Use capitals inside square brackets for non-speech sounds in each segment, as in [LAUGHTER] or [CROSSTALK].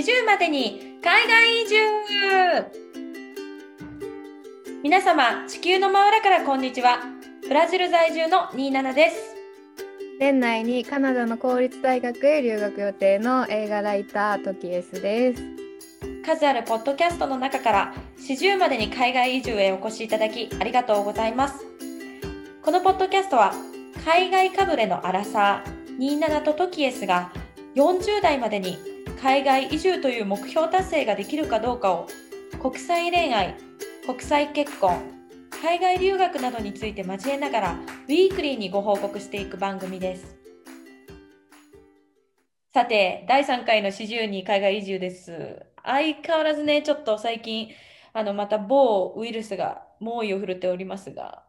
40までに海外移住皆様、地球の真裏からこんにちは。ブラジル在住の27です。年内にカナダの公立大学へ留学予定の映画ライタートキエスです。数あるポッドキャストの中から40までに海外移住へお越しいただきありがとうございます。このポッドキャストは海外かぶれのアラサー27とトキエスが40代までに海外移住という目標達成ができるかどうかを国際恋愛、国際結婚、海外留学などについて交えながらウィークリーにご報告していく番組です。さて、第3回の40に海外移住です。相変わらずね、ちょっと最近、あの、また某ウイルスが猛威を振るっておりますが、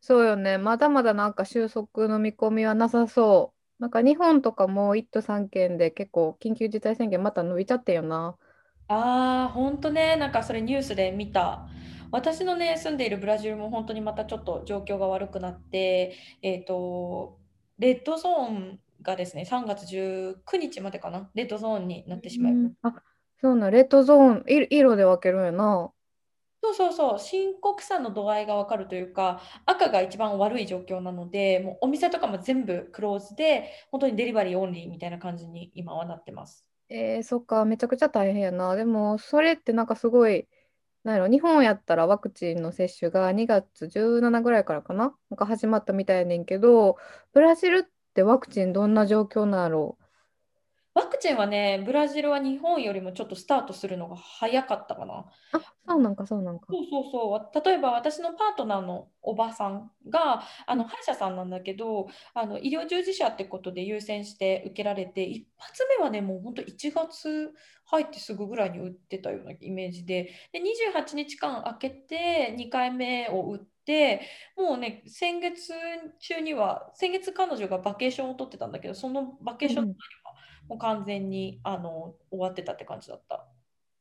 そうよね。まだまだなんか収束の見込みはなさそう。なんか日本とかも1都3県で結構緊急事態宣言また伸びちゃってんよな。ああ、ほんとね、なんかそれニュースで見た。私のね、住んでいるブラジルも本当にまたちょっと状況が悪くなって、えっと、レッドゾーンがですね、3月19日までかな、レッドゾーンになってしまいます。あ、そうなん、レッドゾーン、い色で分けるんやな。そうそうそう、深刻さの度合いが分かるというか、赤が一番悪い状況なので、もうお店とかも全部クローズで、本当にデリバリーオンリーみたいな感じに今はなってます。えー、そっか、めちゃくちゃ大変やな。でも、それってなんかすごい、なんやろ、日本やったらワクチンの接種が2月17ぐらいからかな、なんか始まったみたいやねんけど、ブラジルってワクチンどんな状況なんやろ？ワクチンはね、ブラジルは日本よりもちょっとスタートするのが早かったかな。あ、そうなんか、そうなんか。そうそうそう。例えば私のパートナーのおばさんがあの歯医者さんなんだけど、あの医療従事者ってことで優先して受けられて、一発目はね、もう本当1月入ってすぐぐらいに打ってたようなイメージで、で28日間空けて2回目を打って、もうね、先月中には、先月彼女がバケーションを取ってたんだけど、そのバケーションの時はもう完全にあの終わってたって感じだった。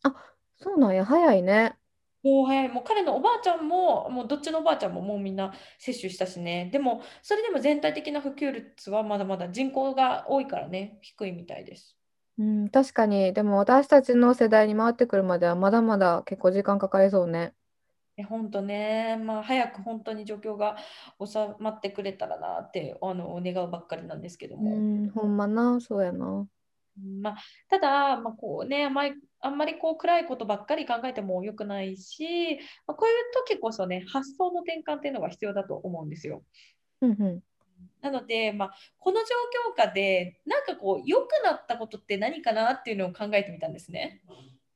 あ、そうなんや、早いね。もう早い、もう彼のおばあちゃんも、もうどっちのおばあちゃんももうみんな接種したしね。でも、それでも全体的な普及率はまだまだ人口が多いからね、低いみたいです。うん、確かに、でも私たちの世代に回ってくるまではまだまだ結構時間かかりそうね。え、本当ね、まあ、早く本当に状況が収まってくれたらなってあの願うばっかりなんですけどうも。ん、ほんまな、そうやな。まあ、ただ、まあこうね、あんまり、あんまりこう暗いことばっかり考えても良くないし、まあ、こういう時こそね、発想の転換っていうのが必要だと思うんですよ。うんうん。なので、まあ、この状況下で、なんかこう、良くなったことって何かなっていうのを考えてみたんですね。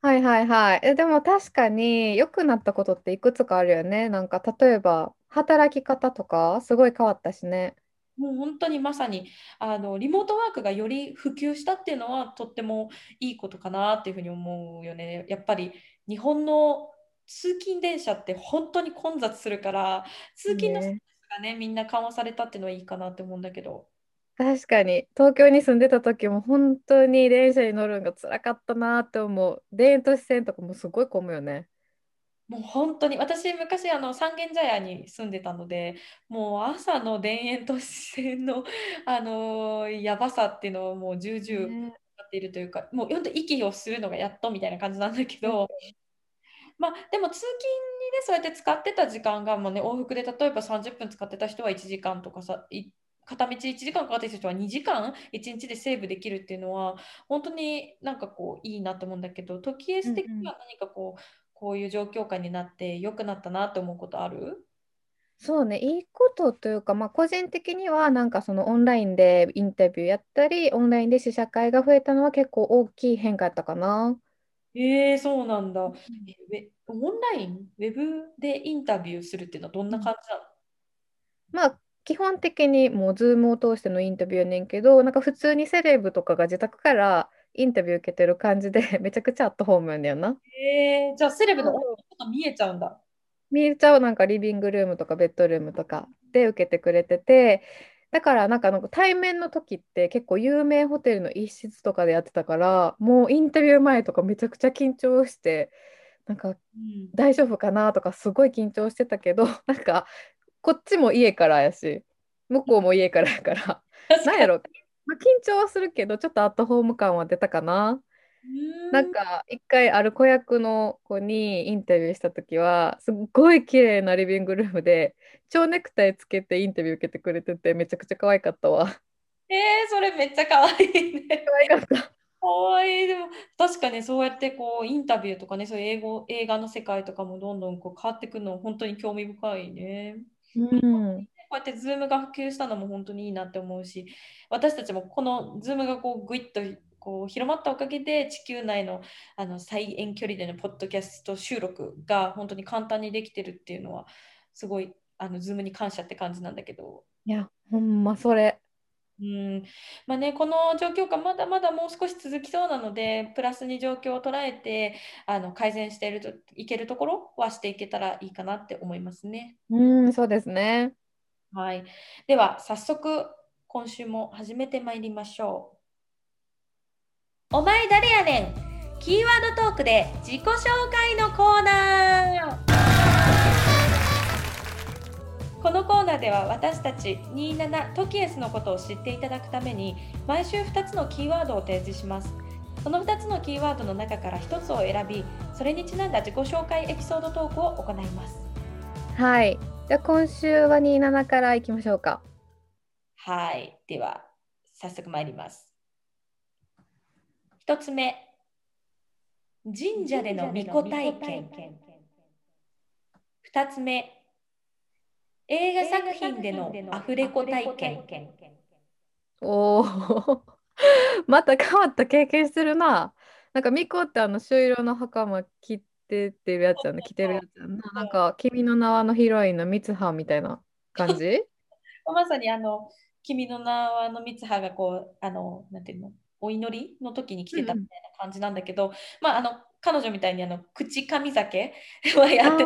はいはいはい。え、でも確かに良くなったことっていくつかあるよね。なんか例えば働き方とかすごい変わったしね。もう本当にまさにあのリモートワークがより普及したっていうのはとってもいいことかなっていうふうに思うよね。やっぱり日本の通勤電車って本当に混雑するから、通勤のストレね。スがね、みんな緩和されたっていうのはいいかなって思うんだけど。確かに東京に住んでた時も本当に電車に乗るのが辛かったなって思う。田園都市線とかもすごい混むよね。もう本当に私昔あの三軒茶屋に住んでたのでもう朝の田園都市線の、[LAUGHS] あのーやばさっていうのをもう重々分ね。かっているというかもう本当息をするのがやっとみたいな感じなんだけどまあでも通勤にねそうやって使ってた時間がもうね往復で例えば30分使ってた人は1時間とかさい片道1時間かかってた人は2時間1日でセーブできるっていうのは本当になんかこういいなと思うんだけど時エス的には何かこうこういう状況下になって良くなったなと思うことある？そうね、いいことというか、まあ、個人的にはなんかそのオンラインでインタビューやったり、オンラインで試写会が増えたのは結構大きい変化やったかな。えー、そうなんだ。うん。えウェオンライン、ウェブでインタビューするっていうのはどんうなん感じなの？まあ、基本的にもう Zoom を通してのインタビューやねんけど、なんか普通にセレブとかが自宅からインタビュー受けてる感じで、[LAUGHS] めちゃくちゃアットホームやねんな。えー、じゃあセレブのそう。音ちょっと見えちゃうんだ。見えちゃうなんかリビングルームとかベッドルームとかで受けてくれてて、だからなんかなんか対面の時って結構有名ホテルの一室とかでやってたから、もうインタビュー前とかめちゃくちゃ緊張して、なんかうん、大丈夫かなとかすごい緊張してたけど、[LAUGHS] なんかこっちも家からやし、向こうも家からやから、確かに。なんやろ、まあ、緊張はするけど、ちょっとアットホーム感は出たかな。なんか、一回ある子役の子にインタビューしたときは、すっごい綺麗なリビングルームで、蝶ネクタイつけてインタビュー受けてくれてて、めちゃくちゃ可愛かったわ。えー、それめっちゃ可愛いね。可愛かった。可愛い。でも、確かにそうやってこう、インタビューとかね、そういう英語、映画の世界とかもどんどんこう変わっていくの、本当に興味深いね。うん。こうやってズームが普及したのも本当にいいなって思うし、私たちもこのズームがこうグイッとこう広まったおかげで地球内のあの最遠距離でのポッドキャスト収録が本当に簡単にできてるっていうのはすごいあのズームに感謝って感じなんだけど。いや、ほんまそれ。うんまあね、この状況がまだまだもう少し続きそうなので、プラスに状況を捉えてあの改善しているといけるところはしていけたらいいかなって思いますね。うん、そうですね。はい。では、早速、今週も始めてまいりましょう。お前誰やねんキーワードトークで自己紹介のコーナーこのコーナーでは私たち27トキエスのことを知っていただくために毎週2つのキーワードを提示します。その2つのキーワードの中から1つを選び、それにちなんだ自己紹介エピソードトークを行います。はい。じゃあ今週は27からいきましょうか。はい。では、早速参ります。一つ目、神社での巫女体験。二つ目、映画作品でのアフレコ体験。おお、[LAUGHS] また変わった経験してるな。なんか巫女ってあの朱色の袴着てってるやつやな、着てるやつやな。なんか、君の名はのヒロインの三葉みたいな [LAUGHS] 感じ？まさにあの、君の名はの三葉がこう、あの、なんていうの、お祈りの時に来てたみたいな感じなんだけど、うん、まあ、あの、彼女みたいにあの口噛酒はやって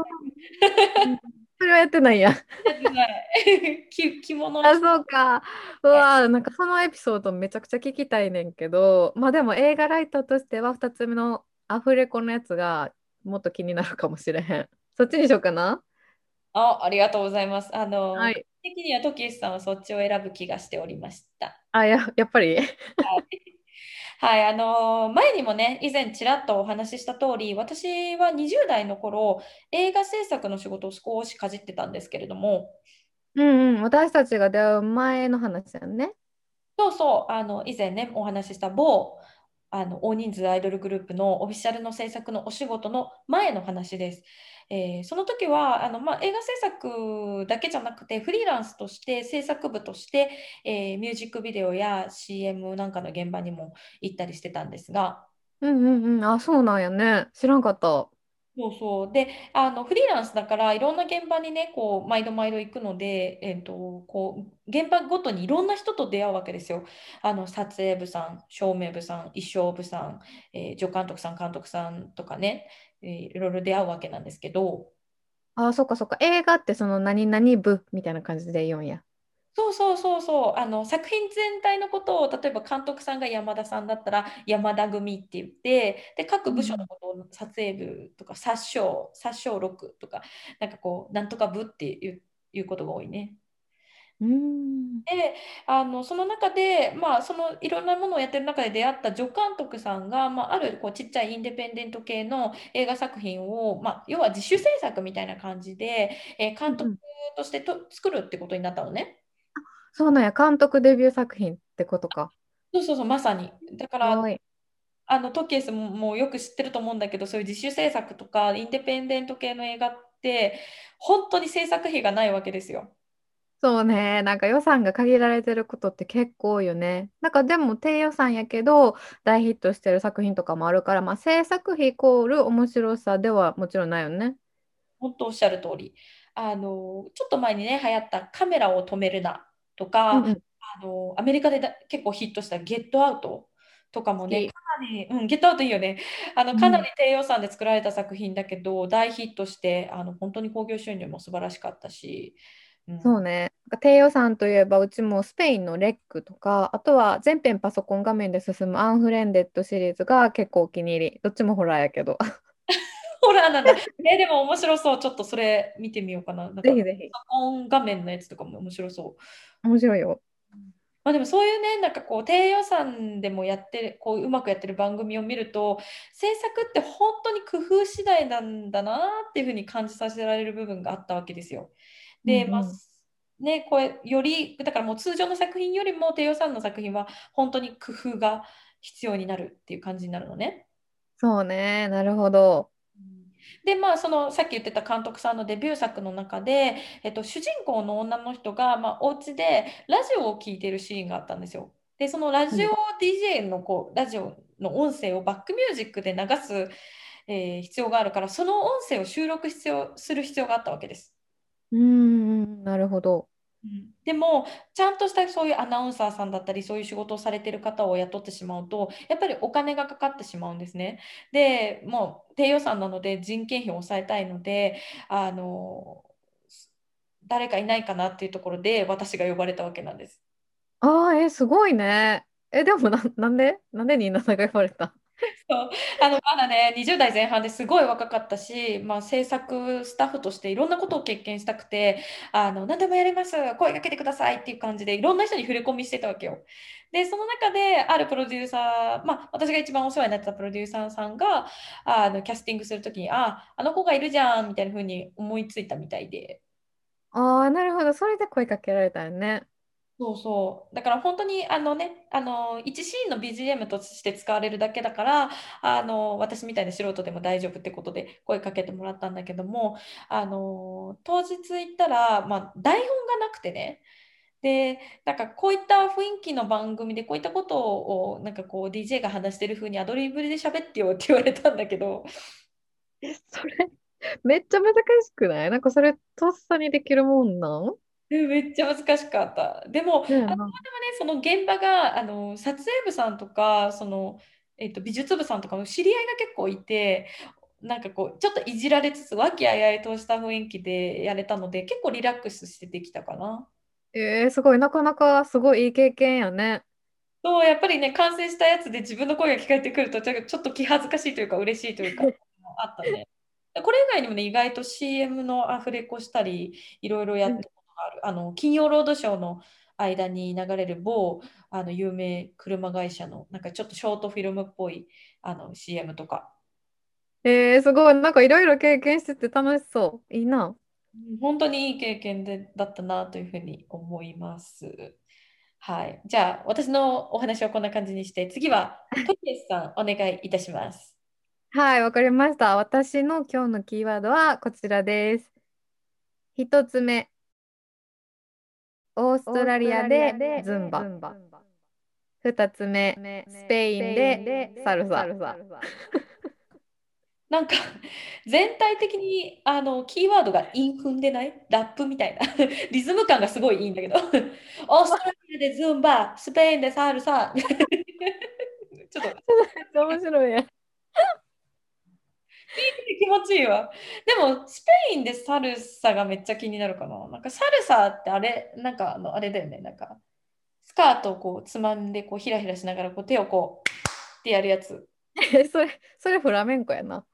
それはやってないや。やってない。[LAUGHS] 着物あ、そうか。うわ、なんかそのエピソードめちゃくちゃ聞きたいねんけど、まあでも映画ライトとしては2つ目のアフレコのやつがもっと気になるかもしれへん。そっちにしようかな。あ、ありがとうございます。あの、はい、的にはトキシさんはそっちを選ぶ気がしておりました。あ、や、やっぱり？はい、あの前にもね、以前ちらっとお話しした通り、私は20代の頃、映画制作の仕事を少しかじってたんですけれども、うんうん、私たちが出会う前の話だよね。そうそう、あの以前ね、お話しした某あの大人数アイドルグループのオフィシャルの制作のお仕事の前の話です。えー、その時はあの、まあ、映画制作だけじゃなくてフリーランスとして制作部として、えー、ミュージックビデオや CM なんかの現場にも行ったりしてたんですが。うんうんうん、あ、そうなんやね。知らんかった。そうそう。で、あの、フリーランスだから、いろんな現場にね、こう、毎度毎度行くので、えっと、こう、現場ごとにいろんな人と出会うわけですよ。あの、撮影部さん、照明部さん、衣装部さん、えー助監督さん、監督さんとかね、えーいろいろ出会うわけなんですけど、あ、そっかそっか。映画ってその何々部みたいな感じで言うんや。そうそうそうそう、あの作品全体のことを、例えば監督さんが山田さんだったら山田組って言って、で各部署のことを撮影部とか殺傷、殺傷6とか、なんかこう、なんとか部っていういうことが多いね。うんで、あのその中で、まあ、そのいろんなものをやってる中で出会った助監督さんが、まあ、あるこうちっちゃいインデペンデント系の映画作品を、まあ、要は自主制作みたいな感じで、えー監督としてと作るってことになったのね。そうなんや、監督デビュー作品ってことか。そうそうそう、まさに。だから、あのトキエスももうよく知ってると思うんだけど、そういう自主制作とか、インデペンデント系の映画って、本当に制作費がないわけですよ。そうね、なんか予算が限られてることって結構多いよね。なんかでも低予算やけど大ヒットしてる作品とかもあるから、まあ制作費イコール面白さではもちろんないよね。本当おっしゃる通り。あの、ちょっと前にね、流行ったカメラを止めるなとか、うんうん、あの、アメリカでだ結構ヒットしたゲットアウトとかもね、かなり、うん、ゲットアウトいいよね。あの、かなり低予算で作られた作品だけど、大ヒットして、あの、本当に興行収入も素晴らしかったし、うん、そうね。低予算といえば、うちもスペインのレックとか、あとは全編パソコン画面で進むアンフレンデッドシリーズが結構お気に入り。どっちもホラーやけど。ホラーなんだ。えでも面白そう。ちょっとそれ見てみようかな。なんかぜひぜひ。パソコン画面のやつとかも面白そう。面白いよ。まあでもそういうね、なんかこう低予算でもやってる、こううまくやってる番組を見ると、制作って本当に工夫次第なんだなっていうふうに感じさせられる部分があったわけですよ。で、まあ。ね、これより、だからもう通常の作品よりも低予算の作品は本当に工夫が必要になるっていう感じになるのね。そうね、なるほど。うんで、まあ、そのさっき言ってた監督さんのデビュー作の中で、えっと、主人公の女の人が、まあ、お家でラジオを聞いてるシーンがあったんですよ。で、そのラジオうん DJ のこうラジオの音声をバックミュージックで流す、えー必要があるから、その音声を収録必要する必要があったわけです。うん、なるほど。うんでも、ちゃんとしたそういうアナウンサーさんだったり、そういう仕事をされてる方を雇ってしまうと、やっぱりお金がかかってしまうんですね。で、もう低予算なので人件費を抑えたいので、あの、誰かいないかなっていうところで私が呼ばれたわけなんです。ああ、え、すごいね。え、でもな、なんで？なんでニーナさんが言われた？[LAUGHS] そうあのまだね、20代前半ですごい若かったし、まあ、制作スタッフとしていろんなことを経験したくて、あの何でもやります、声かけてくださいっていう感じで、いろんな人に触れ込みしてたわけよ。で、その中で、あるプロデューサー、まあ、私が一番お世話になってたプロデューサーさんが、あのキャスティングするときに、あ、あの子がいるじゃんみたいな風に思いついたみたいで。ああ、なるほど。それで声かけられたよね。そうそう。だから本当にあのね、あの1シーンの BGM として使われるだけだから、あの私みたいな素人でも大丈夫ってことで声かけてもらったんだけども、あの当日行ったら、まあ、台本がなくてね、で、なんかこういった雰囲気の番組でこういったことをなんかこう DJ が話してる風にアドリブで喋ってよって言われたんだけど、それ、めっちゃ難しくない？なんかそれ、とっさにできるもんなん？めっちゃ難しかった。でも、あねえな。たまたまね、その現場が、あの、撮影部さんとか、その、えっと、美術部さんとかの知り合いが結構いて、なんかこう、ちょっといじられつつ、和気あいあいとした雰囲気でやれたので、結構リラックスしてできたかな。えー、すごい、なかなかすごいいい経験やね。そう、やっぱりね、完成したやつで自分の声が聞かれてくると、ちょっと気恥ずかしいというか、嬉しいというか、[LAUGHS] あったね。これ以外にもね、意外と CM のアフレコしたり、いろいろやうんったことがある。あの、金曜ロードショーの間に流れる某あの有名車会社の、なんかちょっとショートフィルムっぽいあの CM とか、えー、すごい、なんかいろいろ経験してて楽しそう。いいな。うん本当にいい経験でだったなというふうに思います。はい。じゃあ、私のお話はこんな感じにして、次は、[LAUGHS] トキエスさん、お願いいたします。はい、わかりました。私の今日のキーワードはこちらです。一つ目、オーストラリアででズンバ。ズンバ。二つ目、ス目、ペインでサでルサ。サルサ。なんか全体的にあのキーワードが韻踏んでない？ラップみたいなリズム感がすごいいいんだけどオーストラリアでズンバ、スペインでサルサ [LAUGHS] ちょっとめっちゃ面白いやん。気持ちいいわ。でもスペインでサルサがめっちゃ気になるかな？なんかサルサってあれ、なんかあのあれだよね。なんかスカートをこうつまんでこうひらひらしながらこう手をこうってやるやつ。え、[LAUGHS] それ、それフラメンコやな。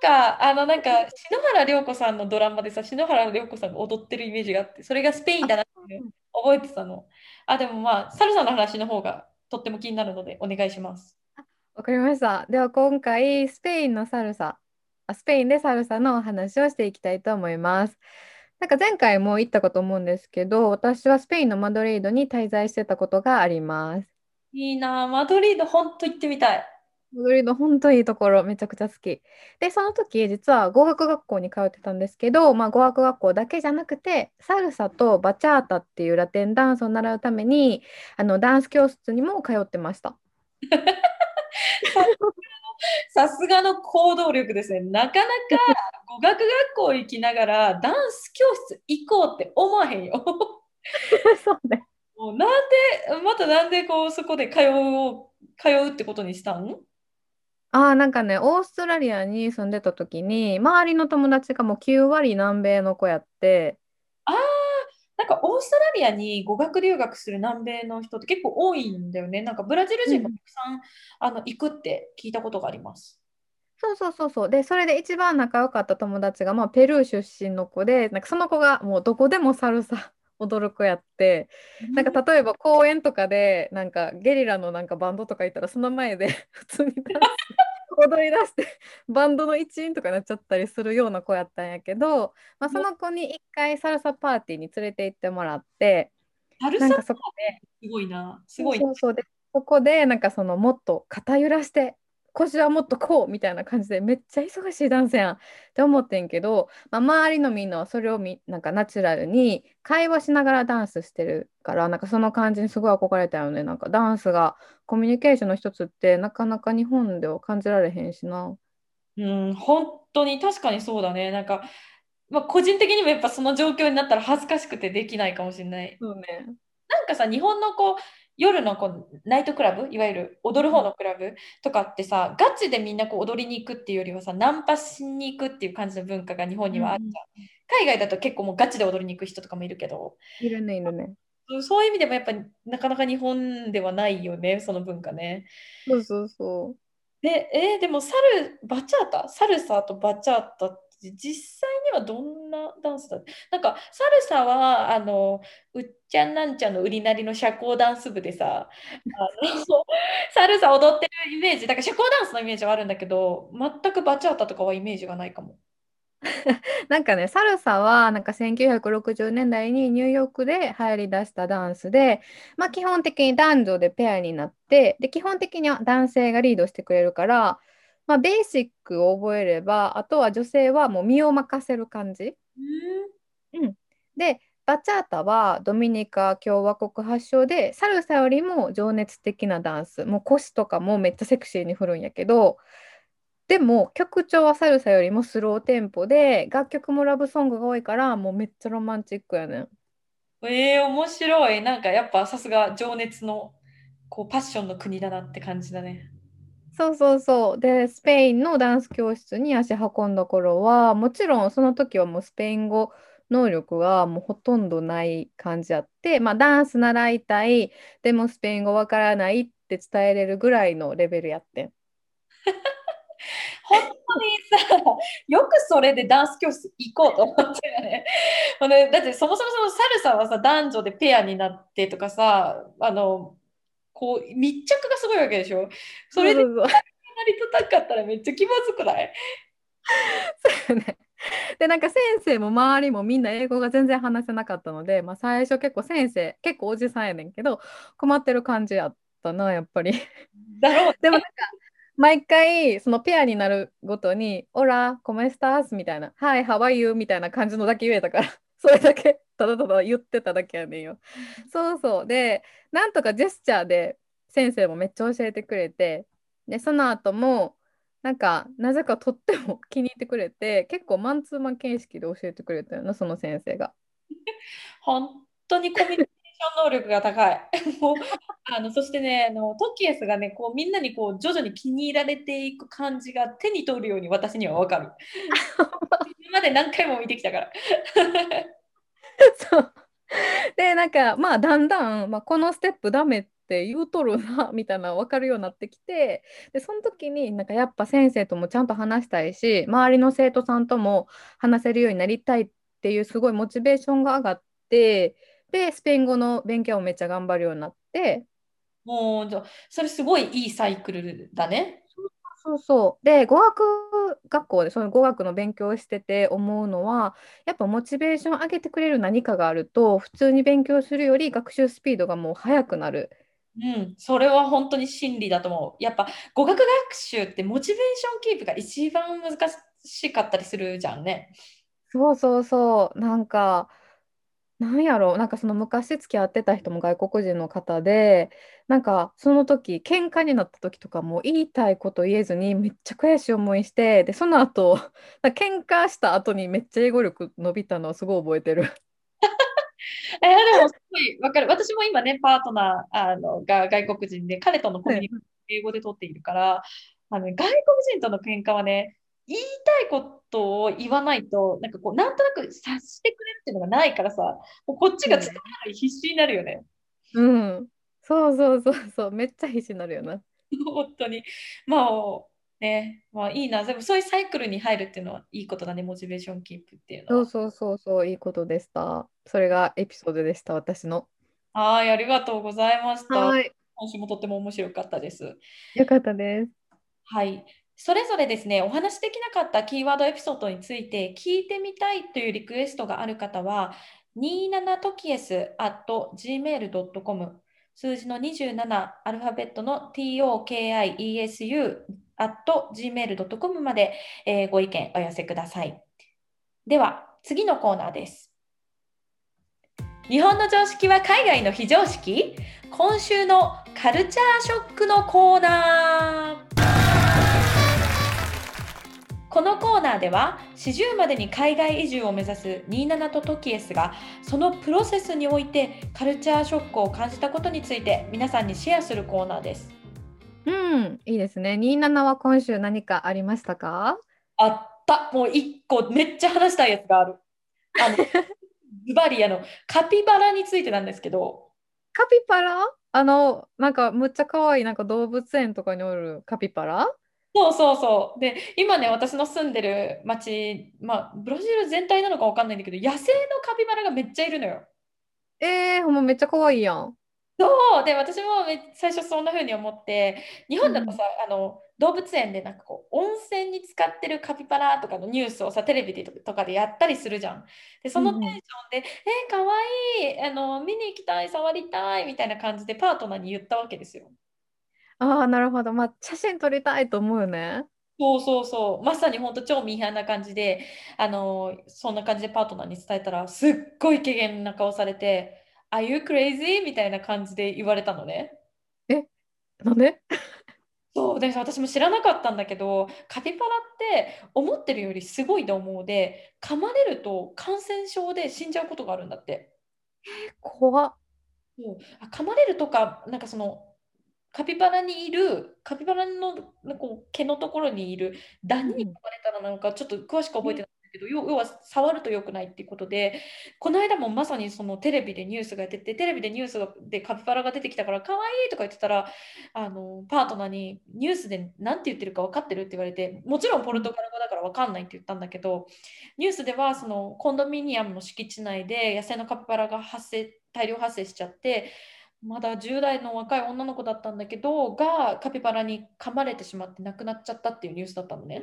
か、あのなんか篠原涼子さんのドラマでさ、篠原涼子さんが踊ってるイメージがあって、それがスペインだなって覚えてたの。あ、でもまあ、サルサの話の方がとっても気になるのでお願いします。わかりました。では今回、スペインのサルサ、あスペインでサルサのお話をしていきたいと思います。なんか前回も言ったかと思うんですけど、私はスペインのマドリードに滞在してたことがあります。いいなあ、マドリード、本当行ってみたい。マドリード本当いいところ、めちゃくちゃ好き。で、その時、実は語学学校に通ってたんですけど、まあ、語学学校だけじゃなくて、サルサとバチャータっていうラテンダンスを習うために、あのダンス教室にも通ってました。[LAUGHS] [LAUGHS] さすがの行動力ですね。なかなか語学学校行きながらダンス教室行こうって思わへんよ。[LAUGHS] そうね。もうなんで、またなんでこうそこで通う、通うってことにしたん？ああ、なんかね、オーストラリアに住んでた時に、周りの友達がもう9割南米の子やって、なんかオーストラリアに語学留学する南米の人って結構多いんだよね。なんかブラジル人もたうんくさんあの行くって聞いたことがあります。そうそうそうそう。で、それで一番仲良かった友達が、まあ、ペルー出身の子で、なんかその子がもうどこでもサルサ踊る子やってなんか例えば公園とかでなんかゲリラのなんかバンドとかいたらその前で [LAUGHS] 普通にダンス踊り出して [LAUGHS] バンドの一員とかになっちゃったりするような子やったんやけど、まあ、その子に一回サルサパーティーに連れて行ってもらってサルサパーティーすごいな。すごい。そうそうでそこでなんかそのもっと肩揺らして腰はもっとこうみたいな感じでめっちゃ忙しいダンスやんって思ってんけど、まあ、周りのみんなはそれをみなんかナチュラルに会話しながらダンスしてるからなんかその感じにすごい憧れたよねなんかダンスがコミュニケーションの一つってなかなか日本では感じられへんしな。うん、本当に確かにそうだね。なんか、まあ、個人的にもやっぱその状況になったら恥ずかしくてできないかもしれない。そうね。なんかさ、日本のこう夜のこうナイトクラブ、いわゆる踊る方のクラブとかってさ、ガチでみんなこう踊りに行くっていうよりはさ、ナンパしに行くっていう感じの文化が日本にはあるじゃん。海外だと結構もうガチで踊りに行く人とかもいるけど、いるねいるね。そういう意味でもやっぱなかなか日本ではないよね、その文化ね。そうそうそう。で、えーでもサル、バチャータ、サルサとバチャータって実際にはどんなダンスだなんかサルサはあのうっちゃんなんちゃんの売りなりの社交ダンス部でさ、サルサ踊ってるイメージ、だから社交ダンスのイメージはあるんだけど、全くバチャータとかはイメージがないかも。[LAUGHS] なんかね、サルサはなんか1960年代にニューヨークで流行りだしたダンスで、まあ、基本的に男女でペアになってで基本的には男性がリードしてくれるから、まあ、ベーシックを覚えればあとは女性はもう身を任せる感じ。うん、でバチャータはドミニカ共和国発祥でサルサよりも情熱的なダンスもう腰とかもめっちゃセクシーに振るんやけどでも曲調はサルサよりもスローテンポで楽曲もラブソングが多いからもうめっちゃロマンチックやねん。えー、面白い。なんかやっぱさすが情熱のこうパッションの国だなって感じだね。そうそうそう。で、スペインのダンス教室に足運んだ頃は、もちろんその時はもうスペイン語能力がもうほとんどない感じあって、まあダンス習いたい、でもスペイン語わからないって伝えれるぐらいのレベルやってん。本当にさ、よくそれでダンス教室行こうと思ってるよね。もうねだってそもそもそのサルサはさ、男女でペアになってとかさ、あの、こう密着がすごいわけでしょ？それでなりたかったらめっちゃ気まずくない？そうよね。で、なんか先生も周りもみんな英語が全然話せなかったので、まあ最初結構先生、結構おじさんやねんけど、困ってる感じやったな、やっぱり。だろうでもなんか、毎回、そのペアになるごとに、オラ、コメスタースみたいな、はい、ハワイユーみたいな感じのだけ言えたから、[LAUGHS] それだけ、ただただ言ってただけやねんよ。そうそう。で、なんとかジェスチャーで先生もめっちゃ教えてくれて、で、その後も、なんか、なぜかとっても気に入ってくれて、結構マンツーマン形式で教えてくれたよな、その先生が。[LAUGHS] 本当にコミュニョン能力が高い。[LAUGHS] もうあのそしてねあの、トキエスがね、こうみんなにこう徐々に気に入られていく感じが手に取るように私には分かる。[LAUGHS] 今まで何回も見てきたから。そう。で、なんか、まあ、だんだん、まあ、このステップダメって言うとるな、みたいなの分かるようになってきて、で、その時に、なんかやっぱ先生ともちゃんと話したいし、周りの生徒さんとも話せるようになりたいっていう、すごいモチベーションが上がって、で、スペイン語の勉強をめっちゃ頑張るようになって、もうじゃあそれすごいいいサイクルだね。そうそう。で、語学学校でその語学の勉強をしてて思うのは、やっぱモチベーション上げてくれる何かがあると、普通に勉強するより学習スピードがもう速くなる。うん、それは本当に真理だと思う。やっぱ語学学習ってモチベーションキープが一番難しかったりするじゃんね。そうそうそう。なんか、なんやろう、なんかその昔付き合ってた人も外国人の方で、なんかその時、喧嘩になった時とかも言いたいこと言えずにめっちゃ悔しい思いして、で、その後、[LAUGHS] なんか喧嘩した後にめっちゃ英語力伸びたのをすごい覚えてる。[LAUGHS] えでもすごいわかる。私も今ね、パートナーあのが外国人で、彼とのコミュニケーション英語で取っているから、あの外国人との喧嘩はね、言いたいことを言わないと、なんかこう、なんとなく察してくれるっていうのがないからさ、もうこっちが伝えるのに必死になるよね。うん。そうそうそうそう。めっちゃ必死になるよな。本当に。まあ、ね、まあいいな。でもそういうサイクルに入るっていうのはいいことだね、モチベーションキープっていうのは。そうそうそうそう、いいことでした。それがエピソードでした、私の。はい、ありがとうございました。はい。今週もとっても面白かったです。よかったです。はい。それぞれですね、お話しできなかったキーワードエピソードについて聞いてみたいというリクエストがある方は、27トキエス at gmail.com 数字の27アルファベットの tokiesu.gmail.com まで、えー、ご意見お寄せください。では、次のコーナーです。日本の常識は海外の非常識？今週のカルチャーショックのコーナーこのコーナーでは40までに海外移住を目指す27とトキエスがそのプロセスにおいてカルチャーショックを感じたことについて皆さんにシェアするコーナーです。うん、いいですね。27は今週何かありましたか？あった。もう一個めっちゃ話したいやつがある。あの [LAUGHS] ズバリあのカピバラについてなんですけど。カピバラ？あの、なんかむっちゃ可愛いなんか動物園とかにおるカピバラ？そうそうそう。で、今ね、私の住んでる町、まあ、ブラジル全体なのかわかんないんだけど、野生のカピバラがめっちゃいるのよ。えー、ほんまめっちゃ可愛いやん。そうで私もめ最初そんな風に思って日本だとさ、うん、あの動物園でなんかこう温泉に使ってるカピバラとかのニュースをさテレビでとかでやったりするじゃん。でそのテンションで「うん、えー、かわいいあの見に行きたい触りたい」みたいな感じでパートナーに言ったわけですよ。ああ、なるほど。まあ、写真撮りたいと思うよね。そうそうそう。まさに本当超ミーハーな感じで、あのそんな感じでパートナーに伝えたら、すっごい軽減な顔されて、Are you crazy? みたいな感じで言われたのね。え、なんで？そうで私も知らなかったんだけどカピバラって思ってるよりすごいと思うで噛まれると感染症で死んじゃうことがあるんだって。え怖っ。そうあ噛まれるとかなんかそのカピバラにいる、カピバラのこう毛のところにいるダニにかかれたらなのか、ちょっと詳しく覚えてないけど、要は触ると良くないっていうことで、この間もまさにそのテレビでニュースが出て、テレビでニュースでカピバラが出てきたから、かわいいとか言ってたら、あのパートナーにニュースで何て言ってるか分かってるって言われて、もちろんポルトガル語だから分かんないって言ったんだけど、ニュースではそのコンドミニアムの敷地内で野生のカピバラが発生、大量発生しちゃって、まだ10代の若い女の子だったんだけどがカピバラに噛まれてしまって亡くなっちゃったっていうニュースだったのね。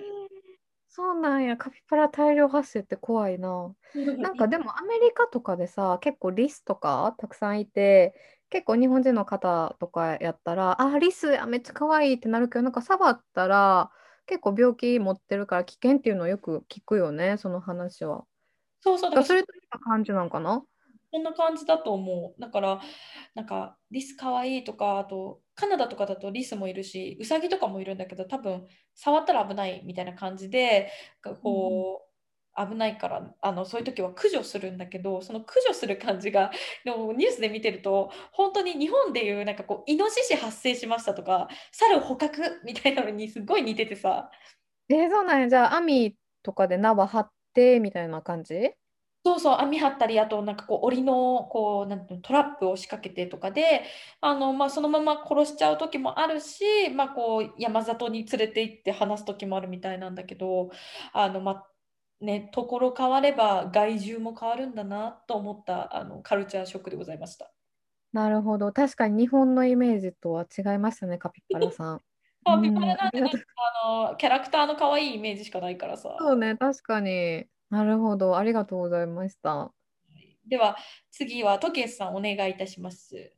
そうなんや、カピバラ大量発生って怖いな。[LAUGHS] なんかでもアメリカとかでさ、結構リスとかたくさんいて、結構日本人の方とかやったら、あ、リスめっちゃ可愛いってなるけど、なんか触ったら結構病気持ってるから危険っていうのをよく聞くよね、その話は。そうそう、だからそれといった感じなんかな？そんな感じだと思う。だから、なんか、リスかわいいとか、あと、カナダとかだとリスもいるし、ウサギとかもいるんだけど、多分、触ったら危ないみたいな感じで、こう、うん、危ないから、あの、そういう時は駆除するんだけど、その駆除する感じが、でもニュースで見てると、本当に日本でいう、なんかこう、イノシシ発生しましたとか、猿捕獲みたいなのにすごい似ててさ。えー、そうなんや。じゃあ、網とかで縄張ってみたいな感じ？そうそう、網張ったり、あとなんかこう檻のこうなんていうのトラップを仕掛けてとかで、あのまあ、そのまま殺しちゃう時もあるし、まあ、こう山里に連れて行って話す時もあるみたいなんだけど、あのまあね、ところ変われば害獣も変わるんだなと思ったあのカルチャーショックでございました。なるほど。確かに日本のイメージとは違いましたね、カピバラさん。[LAUGHS] カピバラなんてあのキャラクターの可愛いイメージしかないからさ。そうね、確かに。なるほど。ありがとうございました。では次はトケスさんお願いいたします。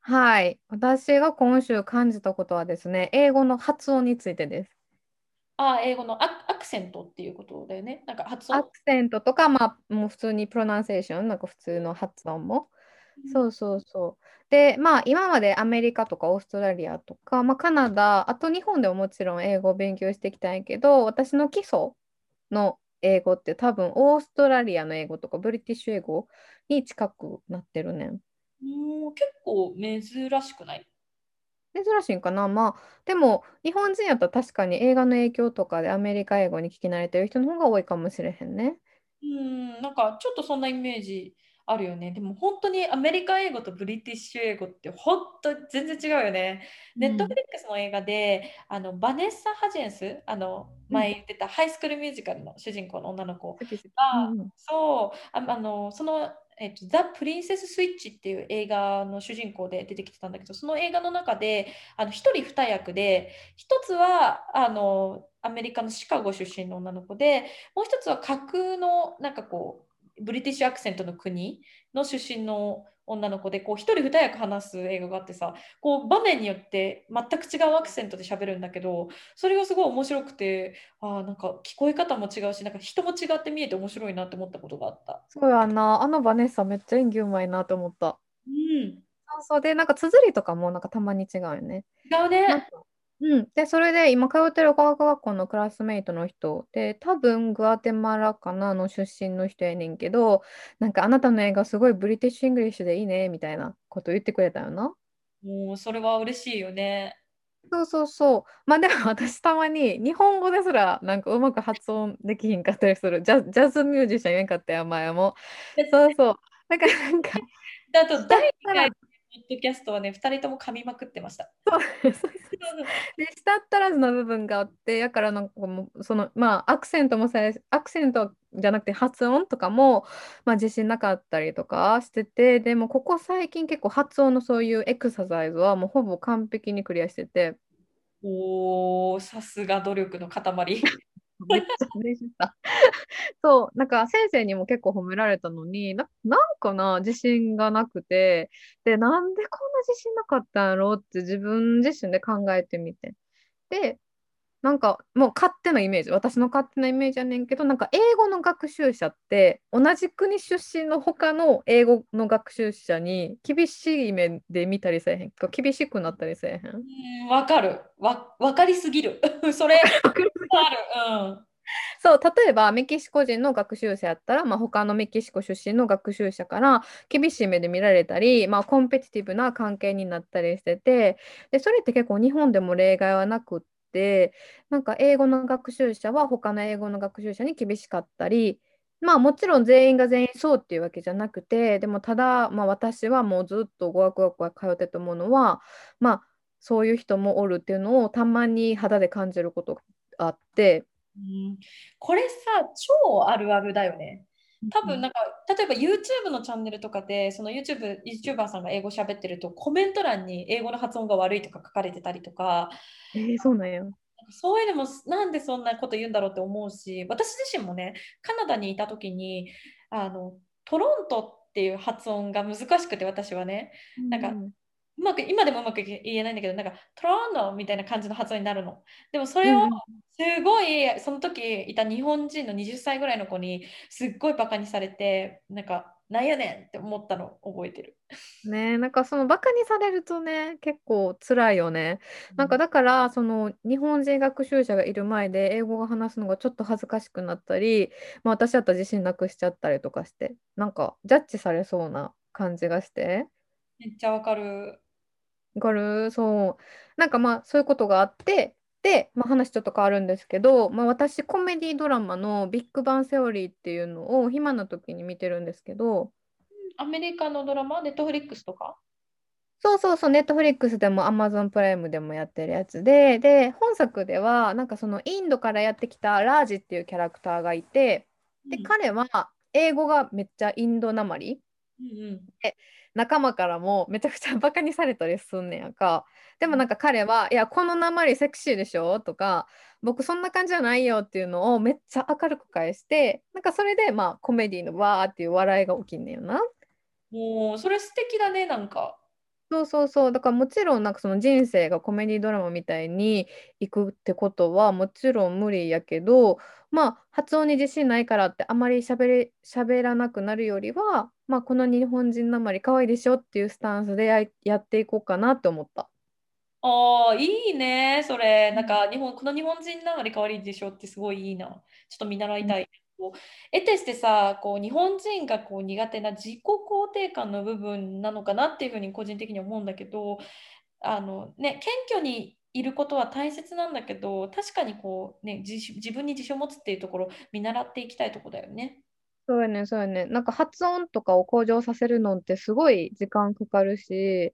はい。私が今週感じたことはですね、英語の発音についてです。あ、英語のアアクセントっていうことだよね。なんか発音。アクセントとか、まあ、もう普通にプロナンセーション、なんか普通の発音も。うん、そうそうそう。で、まあ、今までアメリカとかオーストラリアとか、まあ、カナダ、あと日本でももちろん英語を勉強してきたんやけど、私の基礎の英語って多分オーストラリアの英語とかブリティッシュ英語に近くなってるねん。もう結構珍しくない？珍しいんかなまあでも日本人やったら確かに映画の影響とかでアメリカ英語に聞き慣れてる人の方が多いかもしれへんね。うんなんかちょっとそんなイメージあるよね。でも本当にアメリカ英語とブリティッシュ英語って本当全然違うよね。ネットフうん。リックスの映画であのバネッサ・ハジェンス、あのうん。前言ってたハイスクールミュージカルの主人公の女の子が、んうん。そう、あ、あのその、えっと、ザ・プリンセス・スイッチっていう映画の主人公で出てきてたんだけど、その映画の中であの一人二役で、一つはあのアメリカのシカゴ出身の女の子で、もう一つは架空のなんかこうブリティッシュアクセントの国の出身の女の子でこう一人二役話す映画があってさこう場面によって全く違うアクセントで喋るんだけどそれがすごい面白くてあなんか聞こえ方も違うしなんか人も違って見えて面白いなって思ったことがあった。そうやんな。あのバネッサめっちゃ演技うまいなと思った。うん、そうそう。で、なんか綴りとかもなんかたまに違うよね。違うね。うん。で、それで今通ってる語学学校のクラスメイトの人で、多分グアテマラかなの出身の人やねんけど、なんかあなたの英語すごい British English でいいね、みたいなこと言ってくれたよな。もうそれは嬉しいよね。そうそうそう。まあでも私たまに日本語ですらなんかうまく発音できひんかったりする。ジャ、ジャズミュージシャン言えんかったよ、前も。そうそう。だからなんか、であ [LAUGHS] と第2たら、回のポッドキャストはね2人とも噛みまくってました。で、したったらずの部分があって、だからなんかもう、その、まあ、アクセントもさえ、アクセントじゃなくて発音とかも、まあ、自信なかったりとかしてて、でも、ここ最近結構発音のそういうエクササイズはもうほぼ完璧にクリアしてて、おー、さすが努力の塊。[LAUGHS] めっちゃ嬉しかった。そう、なんか先生にも結構褒められたのに、な、なんかな、自信がなくて、で、なんでこんな自信なかったんやろうって自分自身で考えてみて。で、なんかもう勝手なイメージ、私の勝手なイメージやねんけど、なんか英語の学習者って同じ国出身の他の英語の学習者に厳しい目で見たりせえへんか、厳しくなったりせえへん？うん、わかる。わ、わかりすぎる。[LAUGHS] それ、ある。そう、例えばメキシコ人の学習者やったら、まあ、他のメキシコ出身の学習者から厳しい目で見られたり、まあ、コンペティティブな関係になったりしてて、で、それって結構日本でも例外はなくって、なんか英語の学習者は他の英語の学習者に厳しかったり、まあもちろん全員が全員そうっていうわけじゃなくて、でもただ、まあ、私はもうずっと語学学校通ってたものは、まあそういう人もおるっていうのをたまに肌で感じることがあって、うん、これさ、超あるあるだよね。多分なんか、例えば YouTube のチャンネルとかで、その YouTube、YouTuber さんが英語喋ってると、コメント欄に英語の発音が悪いとか書かれてたりとか、えー、そうなんや。そういうのもなんでそんなこと言うんだろうって思うし、私自身もね、カナダにいた時に、あの、トロントっていう発音が難しくて、私はね、うなんか、んうまく、今でもうまく言えないんだけど、なんか、トロントみたいな感じの発音になるの。でもそれを、すごい、その時いた日本人の20歳ぐらいの子に、すっごいバカにされて、なんか、なんやねんって思ったの覚えてる。ねえ、なんかそのバカにされるとね、結構辛いよね。なんかだから、その日本人学習者がいる前で英語が話すのがちょっと恥ずかしくなったり、まあ、私だったら自信なくしちゃったりとかして、なんかジャッジされそうな感じがして。めっちゃわかる。わかるそう。なんかまあそういうことがあって、で、まあ、話ちょっと変わるんですけど、まあ、私コメディドラマのビッグバンセオリーっていうのを暇な時に見てるんですけど、アメリカのドラマ、ネットフリックスとか？そうそうそう、ネットフリックスでもアマゾンプライムでもやってるやつで、で、本作では、なんかそのインドからやってきたラージっていうキャラクターがいて、で、うん。彼は英語がめっちゃインドなまりうんうん。で、仲間からもめちゃくちゃバカにされたりすんねやんか。でうんもなんか彼は、いや、このなまりセクシーでしょとか、僕そんな感じじゃないよっていうのをめっちゃ明るく返して、なんかそれでまあコメディのわーっていう笑いが起きんねんよな。もう、それ素敵だね、なんか。そうそうそう。だからもちろんなんかその人生がコメディドラマみたいに行くってことはもちろん無理やけど、まあ発音に自信ないからってあまり喋れ、喋らなくなるよりは、まあこの日本人なまり可愛いでしょっていうスタンスでや、やっていこうかなって思った。ああ、いいね、それ。うんなんか、日本、この日本人ながり可愛いでしょってすごいいいな。ちょっと見習うんいたい。こう得てしてさ、こう日本人がこう苦手な自己肯定感の部分なのかなっていうふうに個人的に思うんだけど、あのね、謙虚にいることは大切なんだけど、確かにこうね、自、分に自信を持つっていうところ、見習っていきたいとこだよね。そうやね、そうやね。なんか発音とかを向上させるのってすごい時間かかるし、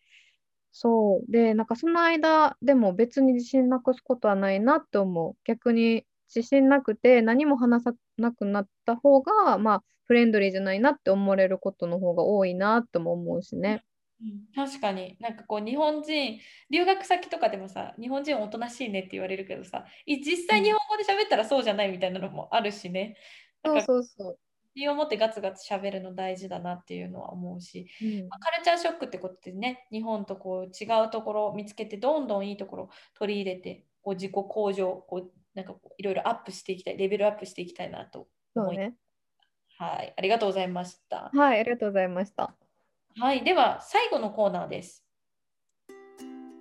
そう。で、なんかその間でも別に自信なくすことはないなって思う。逆に自信なくて何も話さなくなった方が、まあ、フレンドリーじゃないなって思われることの方が多いなっても思うしね。うん、確かになんかこう日本人留学先とかでもさ日本人おとなしいねって言われるけどさ実際日本語で喋ったらそうじゃないみたいなのもあるしねそうかそうそ自信を持ってガツガツ喋るの大事だなっていうのは思うし、う。うん。まあカルチャーショックってことでね日本とこう違うところを見つけてどんどんいいところを取り入れてこう自己向上こうなんかいろいろアップしていきたいレベルアップしていきたいなと思います。そうね。はい、ありがとうございました。はい、ありがとうございました。はい、では最後のコーナーです。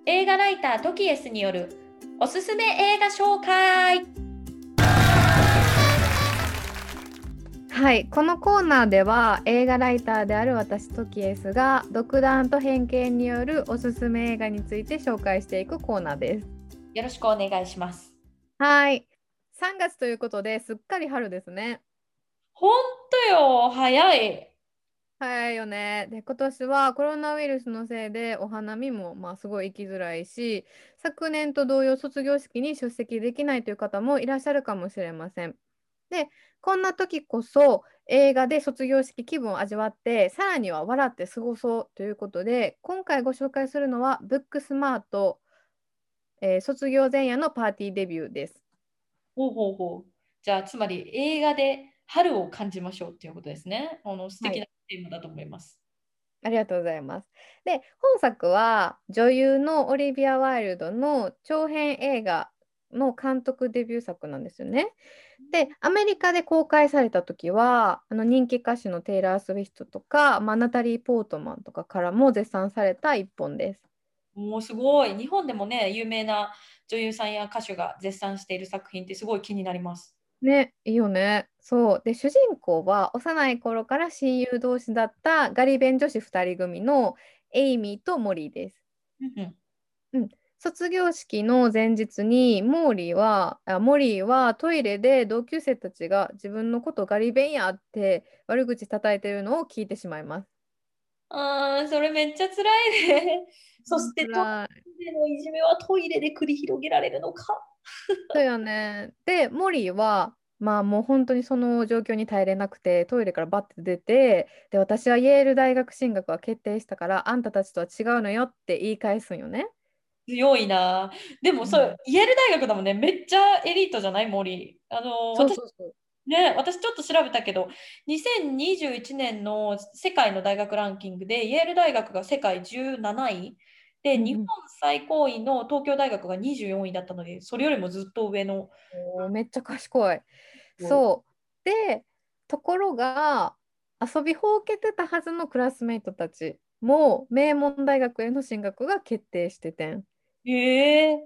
映画ライタートキエスによるおすすめ映画紹介。はい、このコーナーでは映画ライターである私トキエスが独断と偏見によるおすすめ映画について紹介していくコーナーです。よろしくお願いします。はい、3月ということですっかり春ですね。ほんとよ、早い。早いよね。で、今年はコロナウイルスのせいでお花見もまあすごい行きづらいし、昨年と同様卒業式に出席できないという方もいらっしゃるかもしれません。で、こんな時こそ映画で卒業式気分を味わって、さらには笑って過ごそうということで、今回ご紹介するのはブックスマート、えー卒業前夜のパーティーデビューです。ほうほうほう。じゃあ、つまり映画で春を感じましょうっていうことですね。あの素はい。敵なテーマだと思います。ありがとうございます。で、本作は女優のオリビア・ワイルドの長編映画の監督デビュー作なんですよね。で、アメリカで公開された時は、あの人気歌手のテイラー・スウィフトとか、まあ、ナタリー・ポートマンとかからも絶賛された一本です。もうすごい。日本でもね、有名な女優さんや歌手が絶賛している作品ってすごい気になります。ね、いいよね。そう。で、主人公は幼い頃から親友同士だったガリ勉女子2人組のエイミーとモリーです。うんうんうん、卒業式の前日にモーリーは、あ、モリーはトイレで同級生たちが自分のことガリ勉やって悪口叩いてるのを聞いてしまいます。ああ、それめっちゃ辛いね。そしてト。イレのいじめはトイレで繰り広げられるのか？そうよね。で、モリーは、まあもう本当にその状況に耐えれなくて、トイレからバッて出て、で、私はイェール大学進学は決定したから、あんたたちとは違うのよって言い返すんよね。強いな。でもそう、うん。イェール大学だもんね。めっちゃエリートじゃない？森。あの、そう私、そうそう。ね、私ちょっと調べたけど、2021年の世界の大学ランキングで、イェール大学が世界17位で、日本。最高位の東京大学が24位だったので、それよりもずっと上の。めっちゃ賢い。こそう。で、ところが、遊びほうけてたはずのクラスメイトたちも、名門大学への進学が決定しててん。え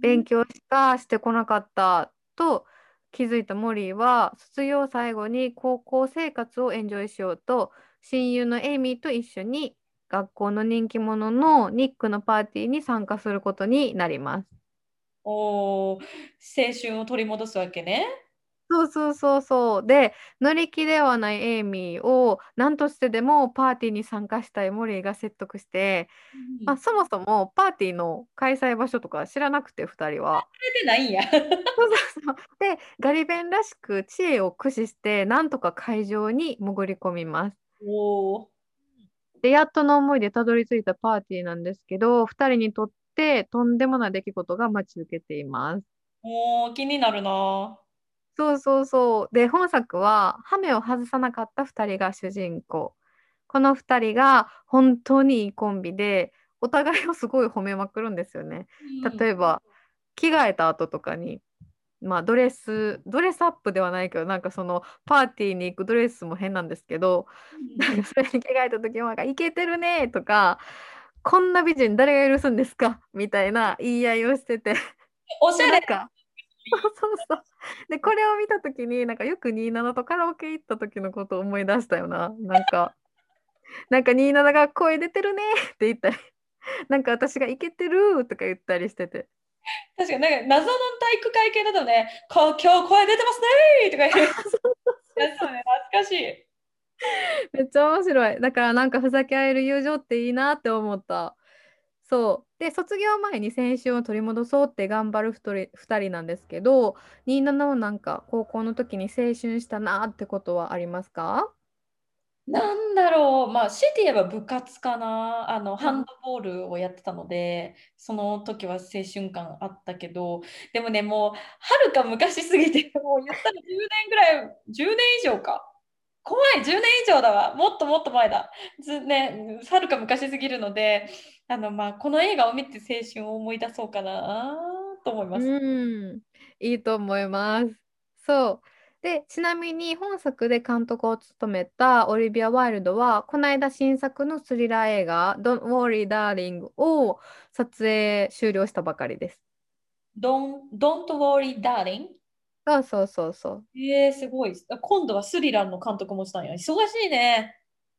勉強しかしてこなかったと気づいたモリーは卒業最後に高校生活をエンジョイしようと親友のエイミーと一緒に学校の人気者のニックのパーティーに参加することになります。おー、青春を取り戻すわけね。そうそうそうそう。で、乗り気ではないエイミーを何としてでもパーティーに参加したいモリーが説得して、まあ、うん。そもそもパーティーの開催場所とか知らなくて2人は。それでないんや。そうそうそう。で、ガリ勉らしく知恵を駆使して、なんとか会場に潜り込みます。おー、で、やっとの思いでたどり着いたパーティーなんですけど、2人にとってとんでもない出来事が待ち受けています。おー、気になるな。そうそうそう。で、本作は、ハメを外さなかった2人が主人公。この2人が本当にいいコンビで、お互いをすごい褒めまくるんですよね。うん。例えば、着替えた後とかに、まあ、ドレス、ドレスアップではないけど、なんかそのパーティーに行くドレスも変なんですけど、[LAUGHS] なんかそれに着替えた時もなんか、イケてるねとか、こんな美人誰が許すんですか？みたいな言い合いをしてて、で、おしゃれ。か、そうそうそう。で、これを見た時に、なんかよく27とカラオケ行った時のことを思い出したよな。なんか、なんか27が声出てるねって言ったり、[LAUGHS] なんか私がイケてるとか言ったりしてて。[LAUGHS] 確かになんか謎の体育会系だとね、こ今日声出てますねーとか言うやつだね、懐かしい。めっちゃ面白い。だからなんかふざけ合える友情っていいなって思った。そう。で、卒業前に青春を取り戻そうって頑張る2人、二人なんですけど、27はなんか高校の時に青春したなってことはありますか？なんだろう、まあ、強いて言えば部活かな。あの、うんハンドボールをやってたので、その時は青春感あったけど、でもね、もう、はるか昔すぎて、[LAUGHS] もう言ったら10年ぐらい、10年以上か。怖い、10年以上だわ。もっともっと前だ。ず、ね、はるか昔すぎるので、あの、まあ、この映画を見て青春を思い出そうかなと思います。うん、いいと思います。そう。で、ちなみに本作で監督を務めたオリビア・ワイルドは、この間新作のスリラー映画、Don't Worry Darling を撮影終了したばかりです。Don't, don't worry, darling? そうそうそうそう。えー、すごい。今度はスリラーの監督もしたんや。忙しいね。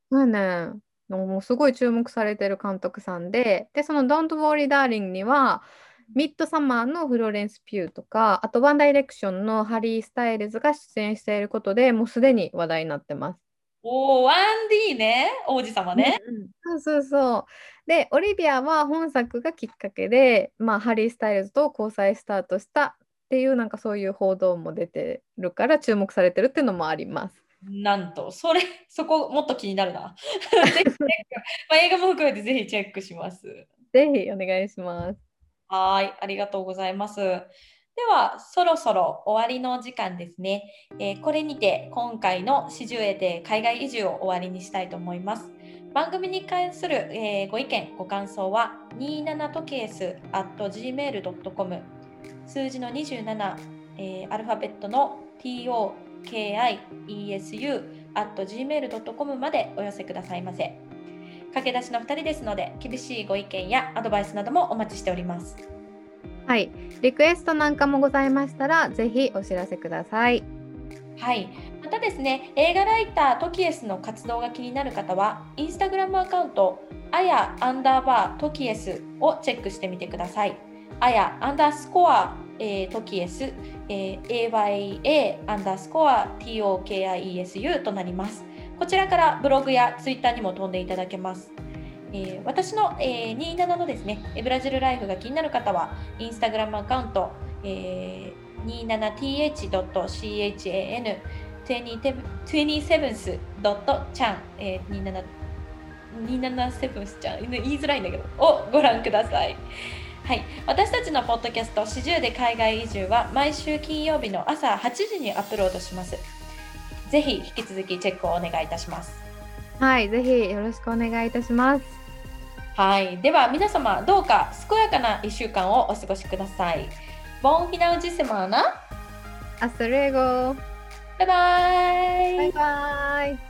まあね、もうすごい注目されてる監督さんで、で、その Don't Worry Darling には、ミッドサマーのフローレンス・ピューとか、あとワンダイレクションのハリー・スタイルズが出演していることでもうすでに話題になってます。おー、ワンディね。王子様ね。うんうんそうそうそう。で、オリビアは本作がきっかけで、まあ、ハリー・スタイルズと交際スタートしたっていう、なんかそういう報道も出てるから注目されてるっていうのもあります。なんと、それ、そこもっと気になるな。[LAUGHS] ぜひチェック、まあ、映画も含めてぜひチェックします。ぜひお願いします。はい、ありがとうございます。では、そろそろ終わりの時間ですね。えーこれにて今回の始終へて海外移住を終わりにしたいと思います。番組に関する、えーご意見、ご感想は27トケース at gmail.com 数字の27、えーアルファベットの tokiesu at gmail.com までお寄せくださいませ。駆け出しの2人ですので、厳しいご意見やアドバイスなどもお待ちしております。はい。リクエストなんかもございましたら、ぜひお知らせください。はい。またですね、映画ライタートキエスの活動が気になる方は、インスタグラムアカウント、あやアンダーバートキエスをチェックしてみてください。あやアンダースコア、えートキエス、えー AYA アンダースコア TOKIESU となります。こちらからブログやツイッターにも飛んでいただけます。えー私の、えー27のですね、ブラジルライフが気になる方は、インスタグラムアカウント、えー、27th.chan 27th.chan、えー、27 27ちゃん言いづらいんだけどをご覧ください。はい、私たちのポッドキャスト「始終で海外移住」は毎週金曜日の朝8時にアップロードします。ぜひ引き続きチェックをお願いいたします。はい。ぜひよろしくお願いいたします。はい、では皆様どうか健やかな1週間をお過ごしください。ボンフィナウジセマーナアストレゴバイバイバイバイ